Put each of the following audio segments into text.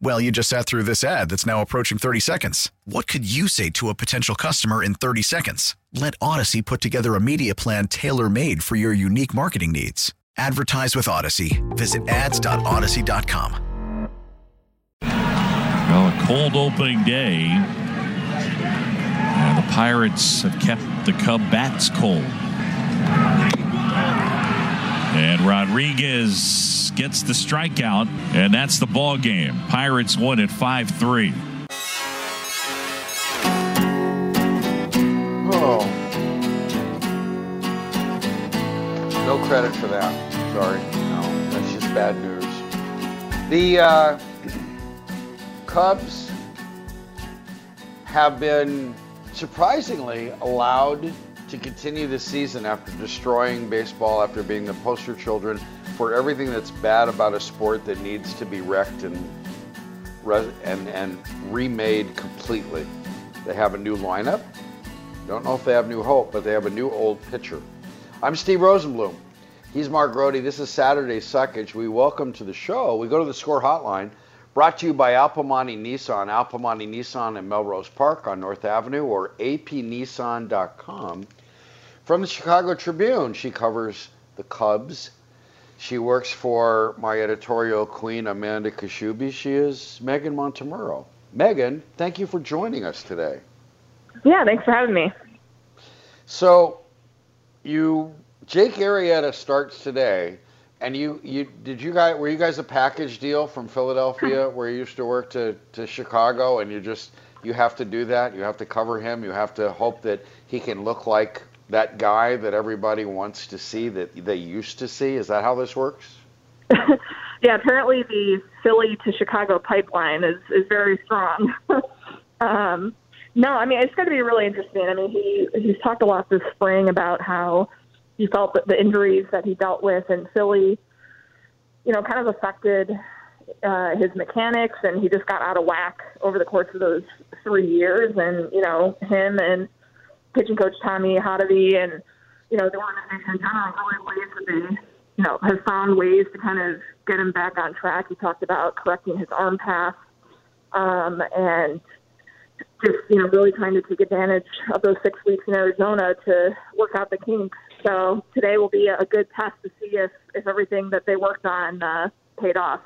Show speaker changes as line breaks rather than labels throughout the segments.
Well, you just sat through this ad that's now approaching 30 seconds. What could you say to a potential customer in 30 seconds? Let Odyssey put together a media plan tailor made for your unique marketing needs. Advertise with Odyssey. Visit ads.odyssey.com.
Well, a cold opening day. And the Pirates have kept the Cub bats cold. And Rodriguez gets the strikeout, and that's the ball game. Pirates won at 5 3.
Oh. No credit for that. Sorry. No, that's just bad news. The uh, Cubs have been surprisingly allowed to continue the season after destroying baseball, after being the poster children for everything that's bad about a sport that needs to be wrecked and and and remade completely. They have a new lineup. Don't know if they have new hope, but they have a new old pitcher. I'm Steve Rosenbloom. He's Mark Grote. This is Saturday Suckage. We welcome to the show. We go to the score hotline, brought to you by Al Piemonte Nissan. Al Piemonte Nissan in Melrose Park on North Avenue or apnissan.com. From the Chicago Tribune, she covers the Cubs. She works for my editorial queen, Amanda Kaschube. She is Megan Montemurro. Megan, thank you for joining us today.
Yeah, thanks for having me.
So, you Jake Arrieta starts today, and you you did you guys were you guys a package deal from Philadelphia where you used to work to to Chicago, and you just you have to do that. You have to cover him. You have to hope that he can look like that guy that everybody wants to see that they used to see. Is that how this works?
yeah, apparently the Philly to Chicago pipeline is is very strong. um, no, I mean it's going to be really interesting. I mean he he's talked a lot this spring about how he felt that the injuries that he dealt with in Philly, you know, kind of affected uh, his mechanics, and he just got out of whack over the course of those three years. And you know, him and pitching coach Tommy Hotovy and you know the organization in general really ways that they you know have found ways to kind of get him back on track. He talked about correcting his arm path um, and just you know really trying to take advantage of those six weeks in Arizona to work out the kinks. So today will be a good test to see if if everything that they worked on uh, paid off.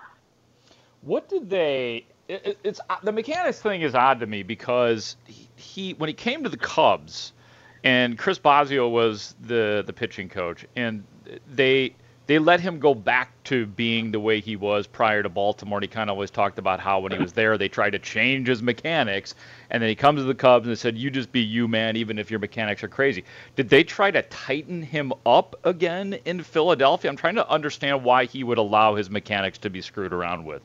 What did they? It, it's the mechanics thing is odd to me because he, he when he came to the Cubs, and Chris Bosio was the the pitching coach, and they they let him go back to being the way he was prior to Baltimore. And he kind of always talked about how when he was there, they tried to change his mechanics. And then he comes to the Cubs and they said, You just be you, man, even if your mechanics are crazy. Did they try to tighten him up again in Philadelphia? I'm trying to understand why he would allow his mechanics to be screwed around with.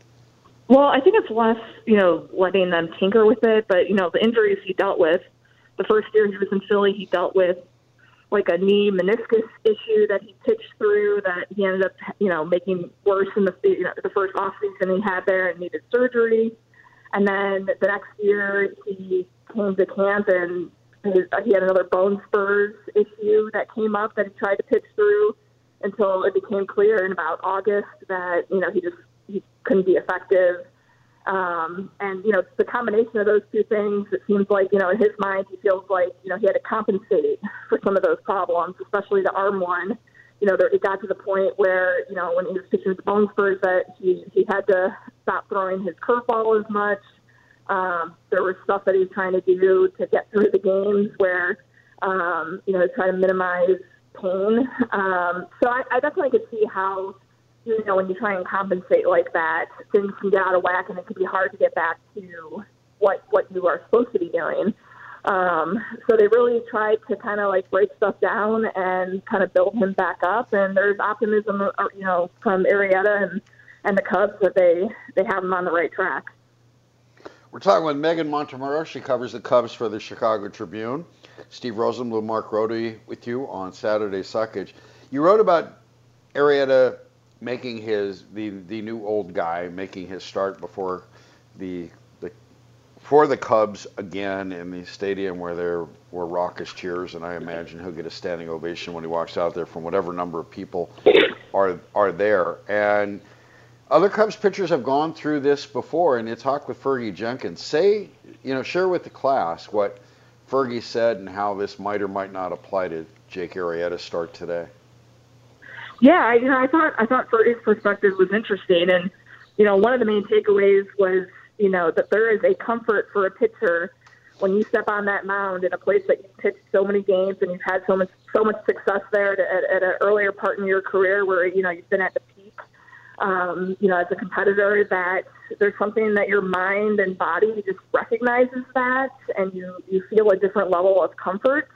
Well, I think it's less, you know, letting them tinker with it. But, you know, the injuries he dealt with, the first year he was in Philly, he dealt with like a knee meniscus issue that he pitched through that he ended up, you know, making worse in the you know, the first off season he had there and needed surgery. And then the next year he came to camp and he had another bone spurs issue that came up that he tried to pitch through until it became clear in about August that you know he just he couldn't be effective um, and, you know, the combination of those two things, it seems like, you know, in his mind, he feels like, you know, he had to compensate for some of those problems, especially the arm one. You know, there, it got to the point where, you know, when he was pitching the bone spurs, that he, he had to stop throwing his curveball as much. Um, there was stuff that he was trying to do to get through the games where, um, you know, try to minimize pain. Um, so I, I definitely could see how, you know, when you try and compensate like that, things can get out of whack and it can be hard to get back to what what you are supposed to be doing. Um, so they really tried to kind of like break stuff down and kind of build him back up. And there's optimism, uh, you know, from Arrieta and and the Cubs that they they have him on the right track.
We're talking with Megan Montemurro. She covers the Cubs for the Chicago Tribune. Steve Rosenbloom, Mark Grote with you on Saturday Suckage. You wrote about Arrieta making his the the new old guy making his start before the the for the Cubs again in the stadium where there were raucous cheers, and I imagine he'll get a standing ovation when he walks out there from whatever number of people are are there. And other Cubs pitchers have gone through this before, and you talk with Fergie Jenkins. Say, you know, share with the class what Fergie said and how this might or might not apply to Jake Arrieta's start today.
Yeah, you know, I thought I thought Fergie's perspective was interesting, and you know, one of the main takeaways was you know that there is a comfort for a pitcher when you step on that mound in a place that you've pitched so many games and you've had so much so much success there at, at, at an earlier part in your career where you know you've been at the peak um, you know, as a competitor, that there's something that your mind and body just recognizes that, and you you feel a different level of comfort.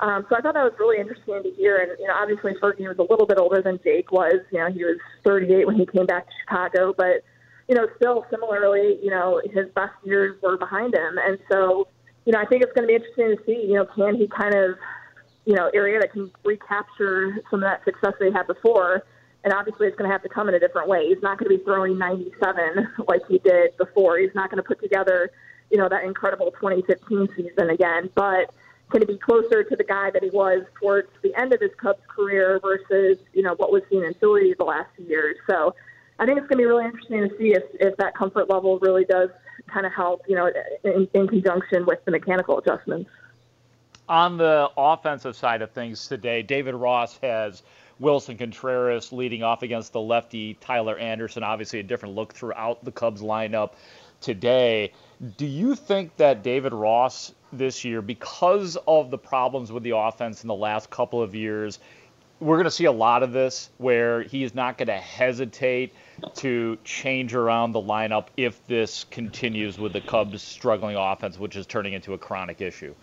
Um, so I thought that was really interesting to hear. And you know, obviously Fergie was a little bit older than Jake was. You know, he was 38 when he came back to Chicago, but you know, still similarly, you know, his best years were behind him, and so you know, I think it's going to be interesting to see. You know, can he kind of, you know, Arrieta can recapture some of that success they had before and obviously it's going to have to come in a different way. He's not going to be throwing 97 like he did before. He's not going to put together, you know, that incredible 2015 season again. But can to be closer to the guy that he was towards the end of his Cubs career versus, you know, what was seen in Philly the last few years? So I think it's going to be really interesting to see if, if that comfort level really does kind of help, you know, in, in conjunction with the mechanical adjustments.
On the offensive side of things today, David Ross has – Willson Contreras leading off against the lefty Tyler Anderson. Obviously, a different look throughout the Cubs lineup today. Do you think that David Ross this year, because of the problems with the offense in the last couple of years, we're going to see a lot of this where he is not going to hesitate to change around the lineup if this continues with the Cubs' struggling offense, which is turning into a chronic issue?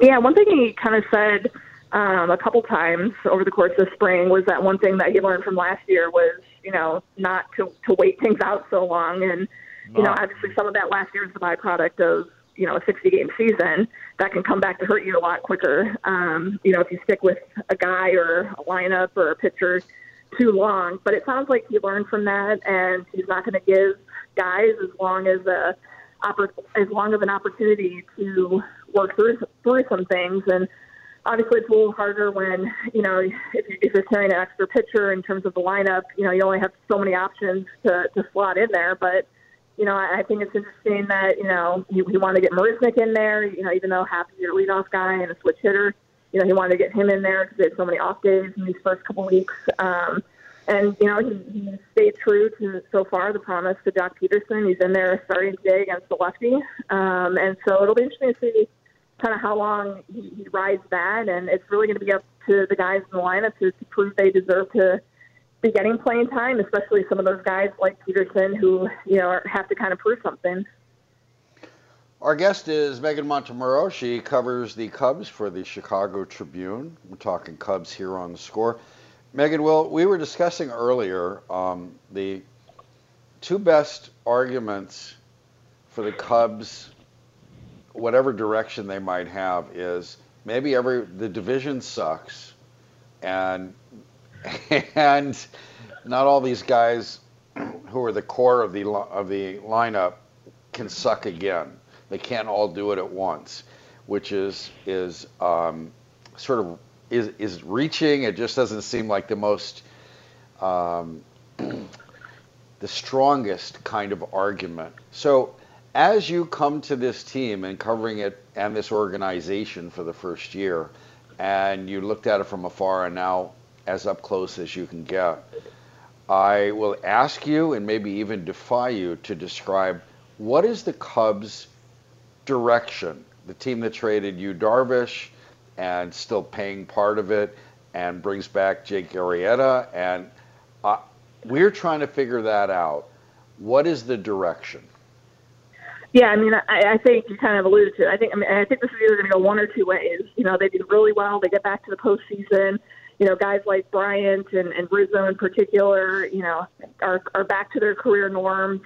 Yeah, one thing he kind of said um, a couple times over the course of spring was that one thing that he learned from last year was, you know, not to, to wait things out so long. And, you know, obviously some of that last year is the byproduct of, you know, a 60 game season that can come back to hurt you a lot quicker. Um, you know, if you stick with a guy or a lineup or a pitcher too long. But it sounds like he learned from that and he's not going to give guys as long as a, as long of an opportunity to work through through some things and obviously it's a little harder when you know if, you're carrying an extra pitcher in terms of the lineup. You know, you only have so many options to, to slot in there. But you know, I, think it's interesting that you know he, he wanted to get Marisnick in there. You know, even though of your leadoff guy and a switch hitter, you know, he wanted to get him in there because they had so many off days in these first couple weeks. Um, and you know, he, he stayed true to so far the promise to Joc Pederson. He's in there starting today against the lefty, um, and so it'll be interesting to see kind of how long he, he rides that, and it's really going to be up to the guys in the lineup to, to prove they deserve to be getting playing time, especially some of those guys like Pederson who you know have to kind of prove something.
Our guest is Megan Montemurro. She covers the Cubs for the Chicago Tribune. We're talking Cubs here on the score. Megan, well, we were discussing earlier um, the two best arguments for the Cubs whatever direction they might have is maybe every the division sucks and and not all these guys who are the core of the of the lineup can suck again. They can't all do it at once, which is is um, sort of is is reaching. It just doesn't seem like the most um, the strongest kind of argument. So as you come to this team and covering it and this organization for the first year, and you looked at it from afar and now as up close as you can get, I will ask you and maybe even defy you to describe what is the Cubs' direction? The team that traded Yu Darvish and still paying part of it, and brings back Jake Arrieta, and uh, we're trying to figure that out. What is the direction?
Yeah, I mean, I, I think you kind of alluded to. It. I think, I mean, I think this is either going to go one or two ways. You know, they do really well. They get back to the postseason. You know, guys like Bryant and, and Rizzo in particular, you know, are are back to their career norms.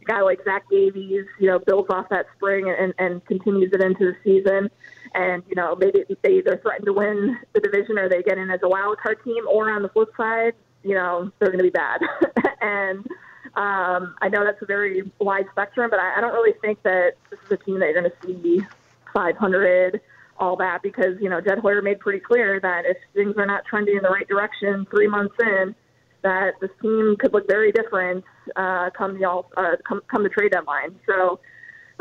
A guy like Zach Davies, you know, builds off that spring and, and continues it into the season. And you know, maybe they either threaten to win the division or they get in as a wild card team, or on the flip side, you know, they're going to be bad. and um, I know that's a very wide spectrum, but I, I don't really think that this is a team that you're going to see 500, all that, because, you know, Jed Hoyer made pretty clear that if things are not trending in the right direction three months in, that this team could look very different uh, come the all uh, come, come the trade deadline. So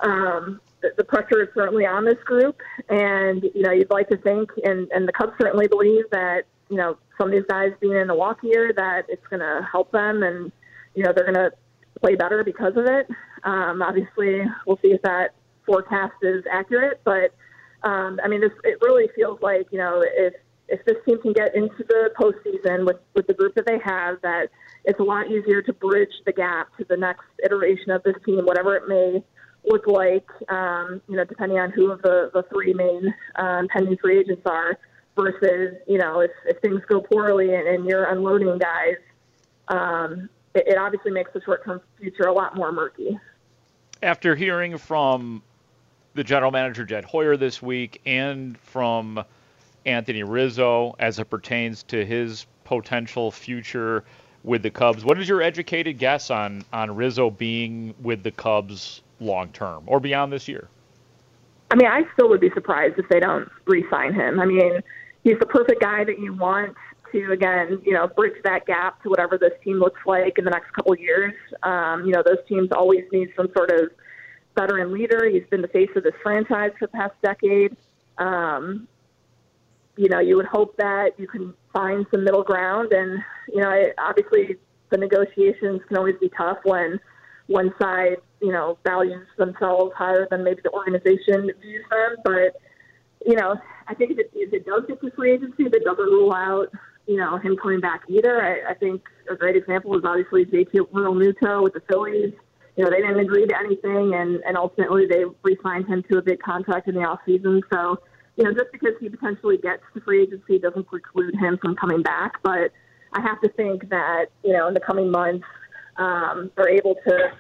um, the, the pressure is certainly on this group, and you know you'd like to think, and, and the Cubs certainly believe that you know some of these guys being in the walk year that it's going to help them and you know, they're going to play better because of it. Um, obviously, we'll see if that forecast is accurate, but um, I mean, this, it really feels like you know if if this team can get into the postseason with with the group that they have, that it's a lot easier to bridge the gap to the next iteration of this team, whatever it may look like. Um, you know, depending on who of the the three main um, pending free agents are, versus you know if if things go poorly and, and you're unloading guys. Um, it, it obviously makes the short term future a lot more murky.
After hearing from the general manager Jed Hoyer this week and from Anthony Rizzo as it pertains to his potential future with the Cubs. What is your educated guess on on Rizzo being with the Cubs long term or beyond this year?
I mean, I still would be surprised if they don't re-sign him. I mean, he's the perfect guy that you want to again, you know, bridge that gap to whatever this team looks like in the next couple of years. Um, you know, those teams always need some sort of veteran leader. He's been the face of this franchise for the past decade. Um, you know, you would hope that you can find some middle ground, and you know, it, obviously the negotiations can always be tough when one side, you know, values themselves higher than maybe the organization views them. But you know, I think if it, if it does get to free agency, that doesn't rule out you know, him coming back either. I, I think a great example is obviously JT Realmuto with the Phillies. You know, they didn't agree to anything, and, and ultimately they re-signed him to a big contract in the off season. So, you know, just because he potentially gets to free agency doesn't preclude him from coming back. But I have to think that, you know, in the coming months, um, they're able to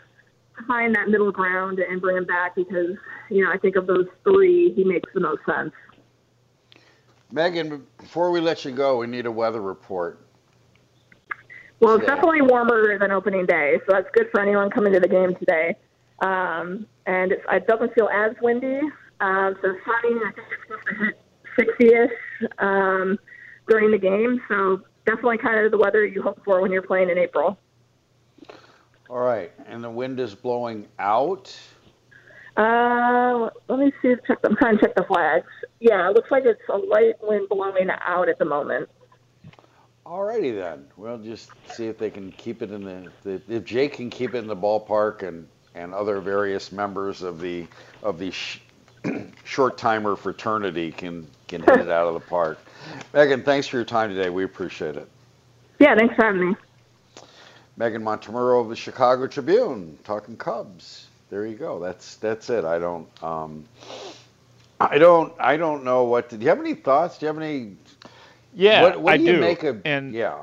find that middle ground and bring him back because, you know, I think of those three, he makes the most sense.
Megan, before we let you go, we need a weather report.
Well, it's definitely warmer than opening day, so that's good for anyone coming to the game today. Um, and it, it doesn't feel as windy. Um, so sunny, I think it's supposed to hit 60-ish um, during the game. So definitely kind of the weather you hope for when you're playing in April.
All right, and the wind is blowing out.
Uh, let me see. Check. I'm trying to check the flags. Yeah, it looks like it's a light wind blowing out at the moment.
Alrighty then. We'll just see if they can keep it in the, the if Jake can keep it in the ballpark and and other various members of the of the sh- short timer fraternity can can hit it out of the park. Megan, thanks for your time today. We appreciate it.
Yeah, thanks for having me.
Megan Montemurro of the Chicago Tribune talking Cubs there you go. That's that's it. I don't um, I don't I don't know what. To, do you have any thoughts? Do you have any?
Yeah,
what, what
I
do.
You
do. Make a,
and
yeah.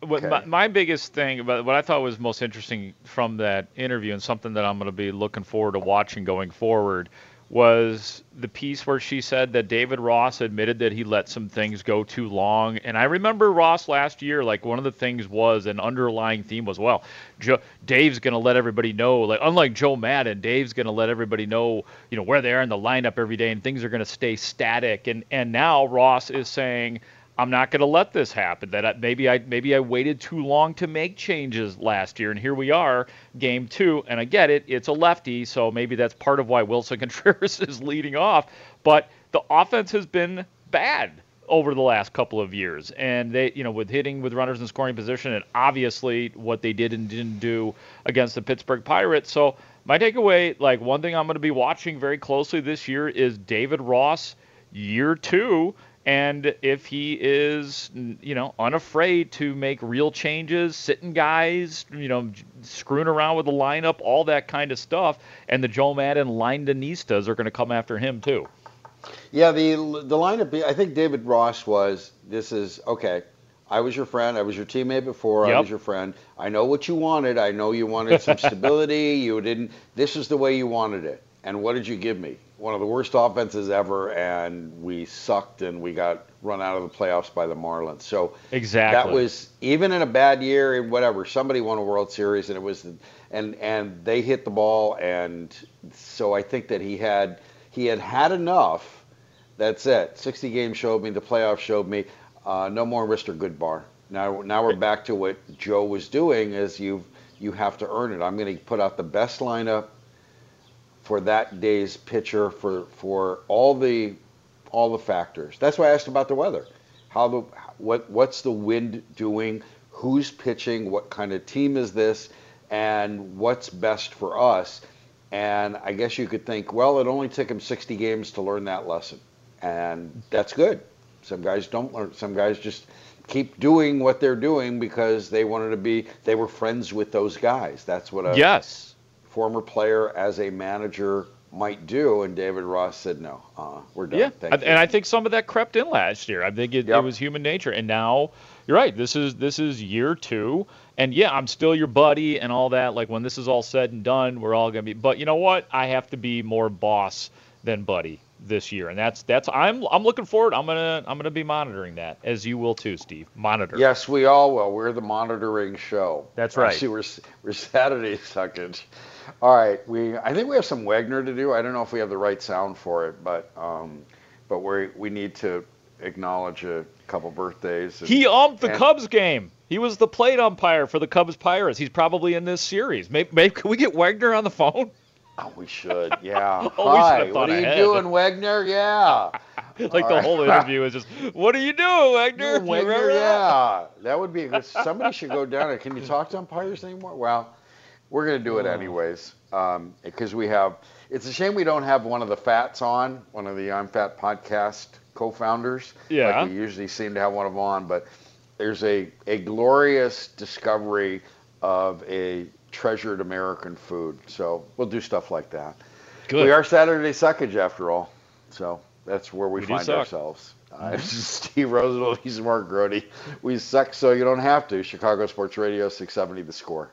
What okay. my, my, biggest thing about what I thought was most interesting from that interview and something that I'm going to be looking forward to watching going forward was the piece where she said that David Ross admitted that he let some things go too long. And I remember Ross last year, like one of the things was an underlying theme was, well, Joe, Dave's going to let everybody know, like unlike Joe Maddon, Dave's going to let everybody know, you know, where they are in the lineup every day and things are going to stay static. And and now Ross is saying, I'm not going to let this happen. That maybe I maybe I waited too long to make changes last year, and here we are, game two. And I get it, it's a lefty, so maybe that's part of why Willson Contreras is leading off. But the offense has been bad over the last couple of years, and they, you know, with hitting with runners in scoring position, and obviously what they did and didn't do against the Pittsburgh Pirates. So my takeaway, like one thing I'm going to be watching very closely this year is David Ross year two and if he is, you know, unafraid to make real changes, sitting guys, you know, screwing around with the lineup, all that kind of stuff, and the Joe Maddon Lindonistas are going to come after him too.
Yeah, the the lineup. I think David Ross was. This is okay. I was your friend. I was your teammate before. Yep. I was your friend. I know what you wanted. I know you wanted some stability. you didn't. This is the way you wanted it. And what did you give me? One of the worst offenses ever, and we sucked, and we got run out of the playoffs by the Marlins. So
exactly
that was even in a bad year and whatever. Somebody won a World Series, and it was, and and they hit the ball, and so I think that he had he had had enough. That's it. 60 games showed me. The playoffs showed me. Uh, no more Mr. Goodbar. Now, now we're back to what Joe was doing. Is you you have to earn it. I'm going to put out the best lineup for that day's pitcher for for all the all the factors. That's why I asked about the weather. How the what what's the wind doing? Who's pitching? What kind of team is this? And what's best for us? And I guess you could think, well, it only took him 60 games to learn that lesson, and that's good. Some guys don't learn. Some guys just keep doing what they're doing because they wanted to be. They were friends with those guys. That's what a
yes
former player as a manager might do. And David Ross said, no, uh, we're done.
Yeah, Thank and you. I think some of that crept in last year. I think it, yep. it was human nature. And now you're right. This is this is year two. And yeah, I'm still your buddy and all that. Like when this is all said and done, we're all gonna be. But you know what? I have to be more boss than buddy this year, and that's that's I'm I'm looking forward. I'm gonna I'm gonna be monitoring that as you will too, Steve. Monitor.
Yes, we all will. We're the monitoring show.
That's right.
See, we're we're Saturday suckage. All right, we I think we have some Wagner to do. I don't know if we have the right sound for it, but um, but we we need to acknowledge a couple birthdays.
And, he umped the and, Cubs game. He was the plate umpire for the Cubs Pirates. He's probably in this series. Maybe, maybe can we get Wagner on the phone?
Oh, we should. Yeah. oh, Hi. what are ahead. you doing, Wagner? Yeah.
like All the right. whole interview is just, "What are you doing, Wagner?"
Wagner, yeah. That? that would be. Somebody should go down there. Can you talk to umpires anymore? Well, we're going to do it oh. anyways because um, we have. It's a shame we don't have one of the Fats on, one of the I'm Fat podcast co-founders.
Yeah.
Like we usually seem to have one of them on, but there's a a glorious discovery of a treasured American food. So we'll do stuff like that.
Good.
We are Saturday Suckage after all, so that's where we,
we
find ourselves. Mm-hmm. Steve Roosevelt, he's Mark Grote. We suck so you don't have to. Chicago Sports Radio 670 The Score.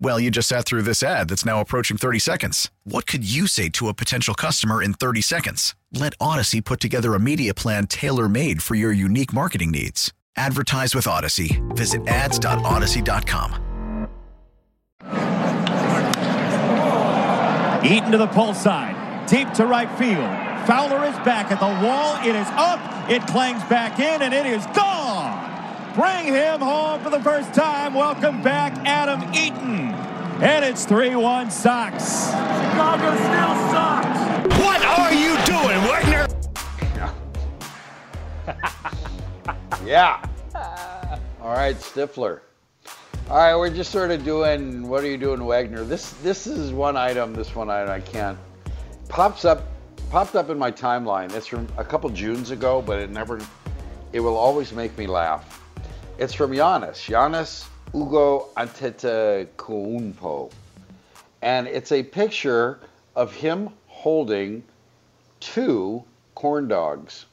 Well, you just sat through this ad that's now approaching 30 seconds. What could you say to a potential customer in 30 seconds? Let Odyssey put together a media plan tailor made for your unique marketing needs. Advertise with Odyssey. Visit ads.odyssey.com.
Eaton to the pull side, deep to right field. Fowler is back at the wall. It is up. It clangs back in, and it is gone. Bring him home for the first time. Welcome back, Adam Eaton. And it's 3 1 Sox. Chicago still sucks.
What are you doing, Wagner?
Yeah. All right, Stifler. All right, we're just sort of doing. What are you doing, Wagner? This this is one item. This one item I can't. Pops up, popped up in my timeline. It's from a couple Junes ago, but it never. It will always make me laugh. It's from Giannis. Giannis Ugo Antetokounmpo, and it's a picture of him holding two corn dogs.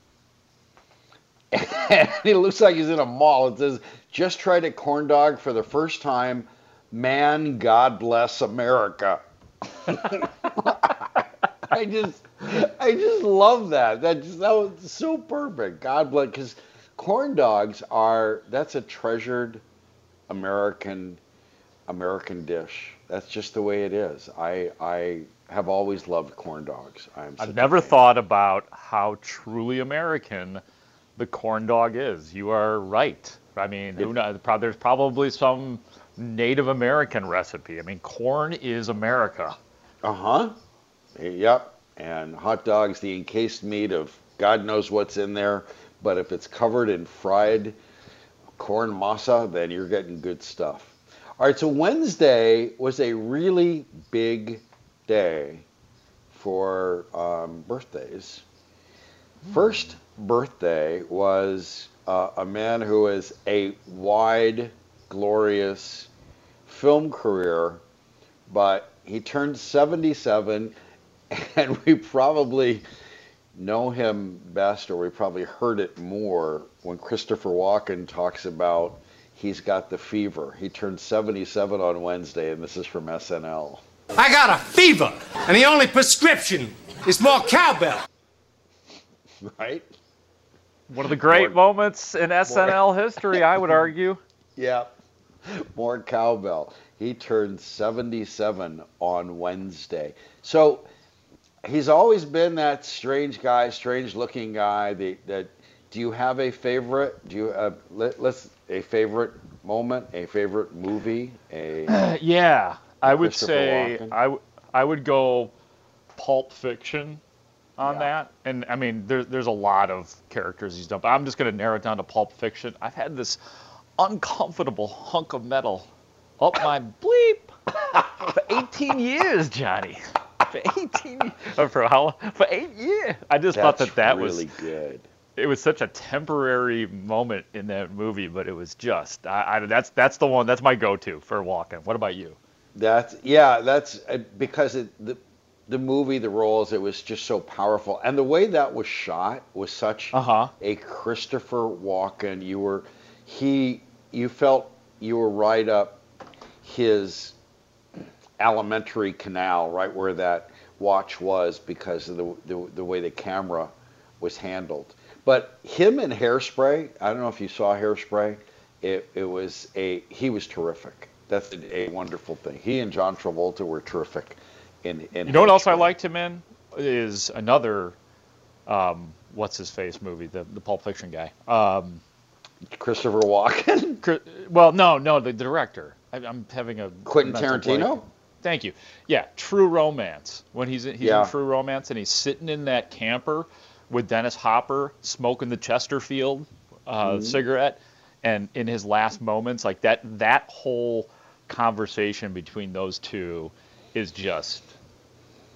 and it looks like he's in a mall. It says, "Just tried a corn dog for the first time. Man, God bless America." I just, I just love that. That just that was so perfect. God bless, because corn dogs are that's a treasured American American dish. That's just the way it is. I I have always loved corn dogs. I'm
I've never thought about how truly American the corn dog is. You are right. I mean, who knows? There's probably some Native American recipe. I mean, corn is America.
Uh huh. Yep. And hot dogs, the encased meat of God knows what's in there, but if it's covered in fried corn masa, then you're getting good stuff. All right, so Wednesday was a really big day for um, birthdays. First birthday was uh, a man who has a wide, glorious film career, but he turned 77, and we probably know him best, or we probably heard it more when Christopher Walken talks about he's got the fever. He turned 77 on Wednesday, and this is from SNL.
I got a fever, and the only prescription is more cowbell.
Right?
One of the great
More-
moments in SNL history, I would argue.
Yeah. More cowbell. He turned 77 on Wednesday. So he's always been that strange guy, strange looking guy. That, that do you have a favorite? Do you uh, let, let's a favorite moment, a favorite movie, a
Yeah, I would say
Walken?
I, w- I would go Pulp Fiction on
Yeah.
that. And I mean, there, there's a lot of characters he's done, but I'm just going to narrow it down to Pulp Fiction. I've had this uncomfortable hunk of metal up my bleep for 18 years, Johnny. For 18 years. For how? For eight years. I just thought
that's
that that
really
was
good.
it was such a temporary moment in that movie, but it was just I, I that's that's the one that's my go-to for Walken. What about you?
That's yeah, that's uh, because it, the the movie, the roles, it was just so powerful, and the way that was shot was such
Uh-huh.
a Christopher Walken. You were he, you felt you were right up his alimentary canal, right where that watch was, because of the the, the way the camera was handled. But him and Hairspray, I don't know if you saw Hairspray. It, it was a he was terrific. That's a, a wonderful thing. He and John Travolta were terrific. In, in
You know what else I liked him in is another um, what's his face movie, the the Pulp Fiction guy. Um,
Christopher Walken,
well, no, no, the the director. I, I'm having a
Quentin Tarantino.
Thank you. Yeah, True Romance. When he's in, he's
Yeah.
in True Romance and he's sitting in that camper with Dennis Hopper smoking the Chesterfield uh,
Mm-hmm.
cigarette, and in his last moments, like that that whole conversation between those two is just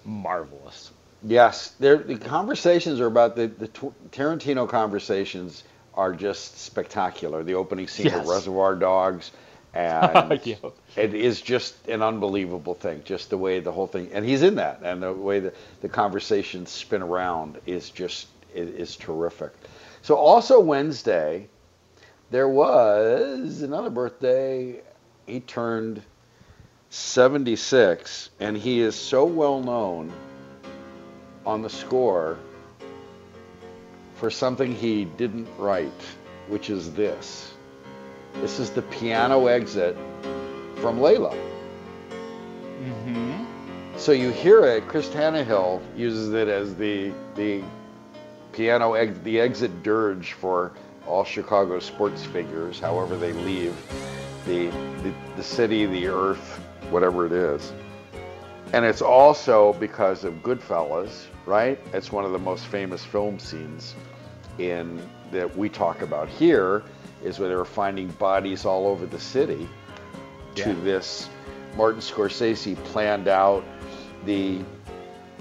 marvelous.
Yes, the conversations are about the the Tarantino conversations are just spectacular. The opening scene
Yes.
of Reservoir Dogs, and
Yeah.
it is just an unbelievable thing. Just the way the whole thing, and he's in that, and the way the the conversations spin around is just is, is terrific. So also Wednesday, there was another birthday. He turned 76, and he is so well known on the score for something he didn't write, which is this. This is the piano exit from Layla.
Mm-hmm.
So you hear it. Chris Tannehill uses it as the the piano ex, the exit dirge for all Chicago sports figures, however they leave the, the the city, the earth, whatever it is. And it's also because of Goodfellas, right? It's one of the most famous film scenes in that we talk about here is where they were finding bodies all over the city to this Martin Scorsese planned out the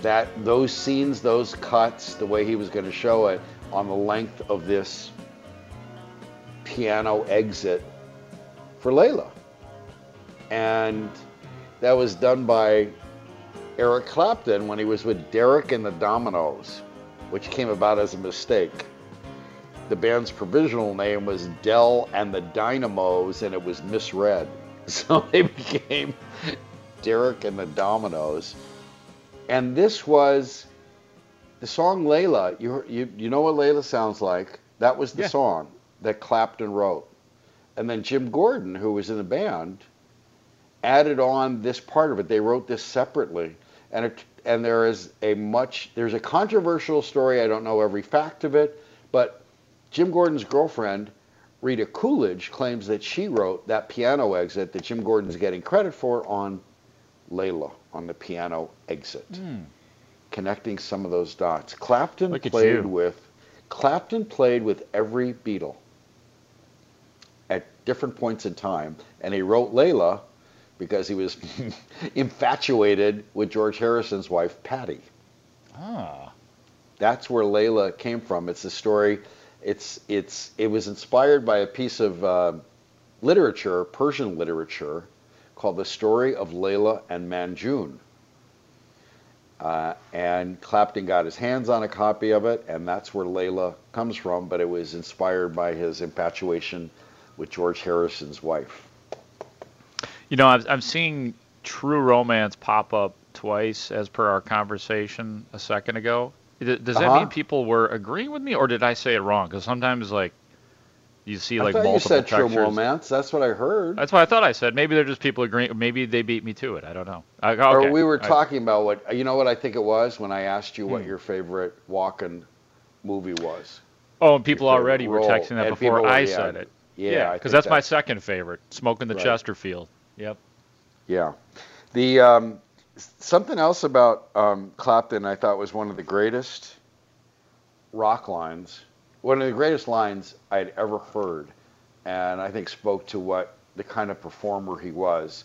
that those scenes, those cuts, the way he was going to show it on the length of this piano exit for Layla. And that was done by Eric Clapton when he was with Derek and the Dominos, which came about as a mistake. The band's provisional name was Dell and the Dynamos, and it was misread. So they became Derek and the Dominos. And this was the song Layla. You, you, you know what Layla sounds like? That was the
Yeah.
song that Clapton wrote. And then Jim Gordon, who was in the band, added on this part of it. They wrote this separately, and it, and there is a much there's a controversial story. I don't know every fact of it, but Jim Gordon's girlfriend, Rita Coolidge, claims that she wrote that piano exit that Jim Gordon's getting credit for on Layla on the piano exit, connecting some of those dots. Clapton
Look
played with Clapton played with every Beatle at different points in time, and he wrote Layla because he was infatuated with George Harrison's wife Pattie.
Ah.
That's where Layla came from. It's a story. It's it's it was inspired by a piece of uh, literature, Persian literature, called "The Story of Layla and Majnun." Uh, and Clapton got his hands on a copy of it, and that's where Layla comes from. But it was inspired by his infatuation with George Harrison's wife.
You know, I'm, I'm seeing True Romance pop up twice as per our conversation a second ago. Does that
Uh-huh.
mean people were agreeing with me, or did I say it wrong? Because sometimes, like, you see
I
like
you
multiple
said True. Romance. That's what I heard.
That's what I thought I said. Maybe they're just people agreeing. Maybe they beat me to it. I don't know. I, okay.
Or we were
I-
talking about what you know what I think it was when I asked you what
Hmm.
your favorite Walken movie was.
oh, and people already were texting that
and
before I
were-
said it.
Yeah,
because
think
that's my second favorite. Smoking the
Right.
Chesterfield. Yep.
Yeah. The um, something else about um, Clapton I thought was one of the greatest rock lines, one of the greatest lines I'd ever heard, and I think spoke to what the kind of performer he was,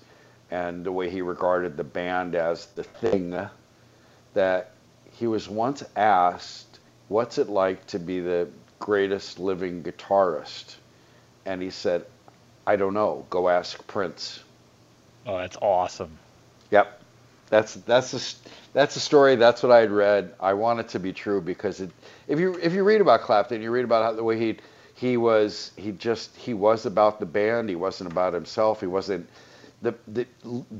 and the way he regarded the band as the thing. That he was once asked, "What's it like to be the greatest living guitarist?" And he said, "I don't know. Go ask Prince."
Oh, that's awesome.
Yep. That's that's a that's a story. That's what I had read. I want it to be true because it, if you if you read about Clapton, you read about how the way he he was he just he was about the band. He wasn't about himself. He wasn't. The, the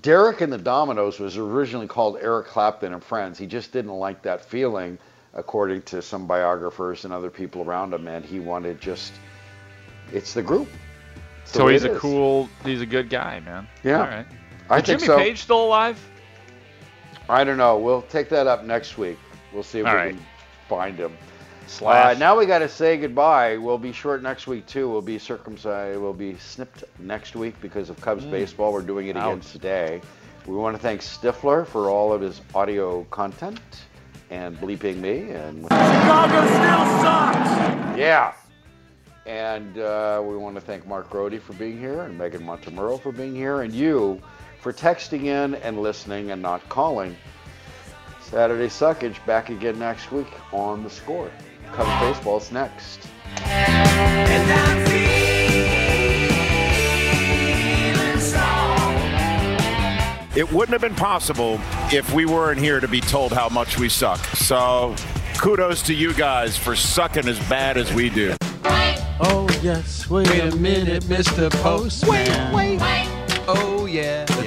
Derek and the Dominos was originally called Eric Clapton and Friends. He just didn't like that feeling, according to some biographers and other people around him. And he wanted just it's the group. It's
So he's a
is.
cool. He's a good guy, man.
Yeah.
All right.
I
Is
think
Jimmy
so.
Page still alive?
I don't know. We'll take that up next week. We'll see if
All
we
right.
can find him.
Slash.
Uh, now we got to say goodbye. We'll be short next week too. We'll be circumcised. We'll be snipped next week because of Cubs baseball. We're doing it again today. We want to thank Stifler for all of his audio content and bleeping me and
Chicago still sucks.
yeah. And uh, we want to thank Mark Grote for being here and Megan Montemurro for being here and you for texting in and listening and not calling. Saturday Suckage back again next week on the score. Cubs baseball's next.
And I'm
it wouldn't have been possible if we weren't here to be told how much we suck. So kudos to you guys for sucking as bad as we do.
Oh, yes. Wait, a minute, Mr. Postman. Wait, wait.
Oh, yeah.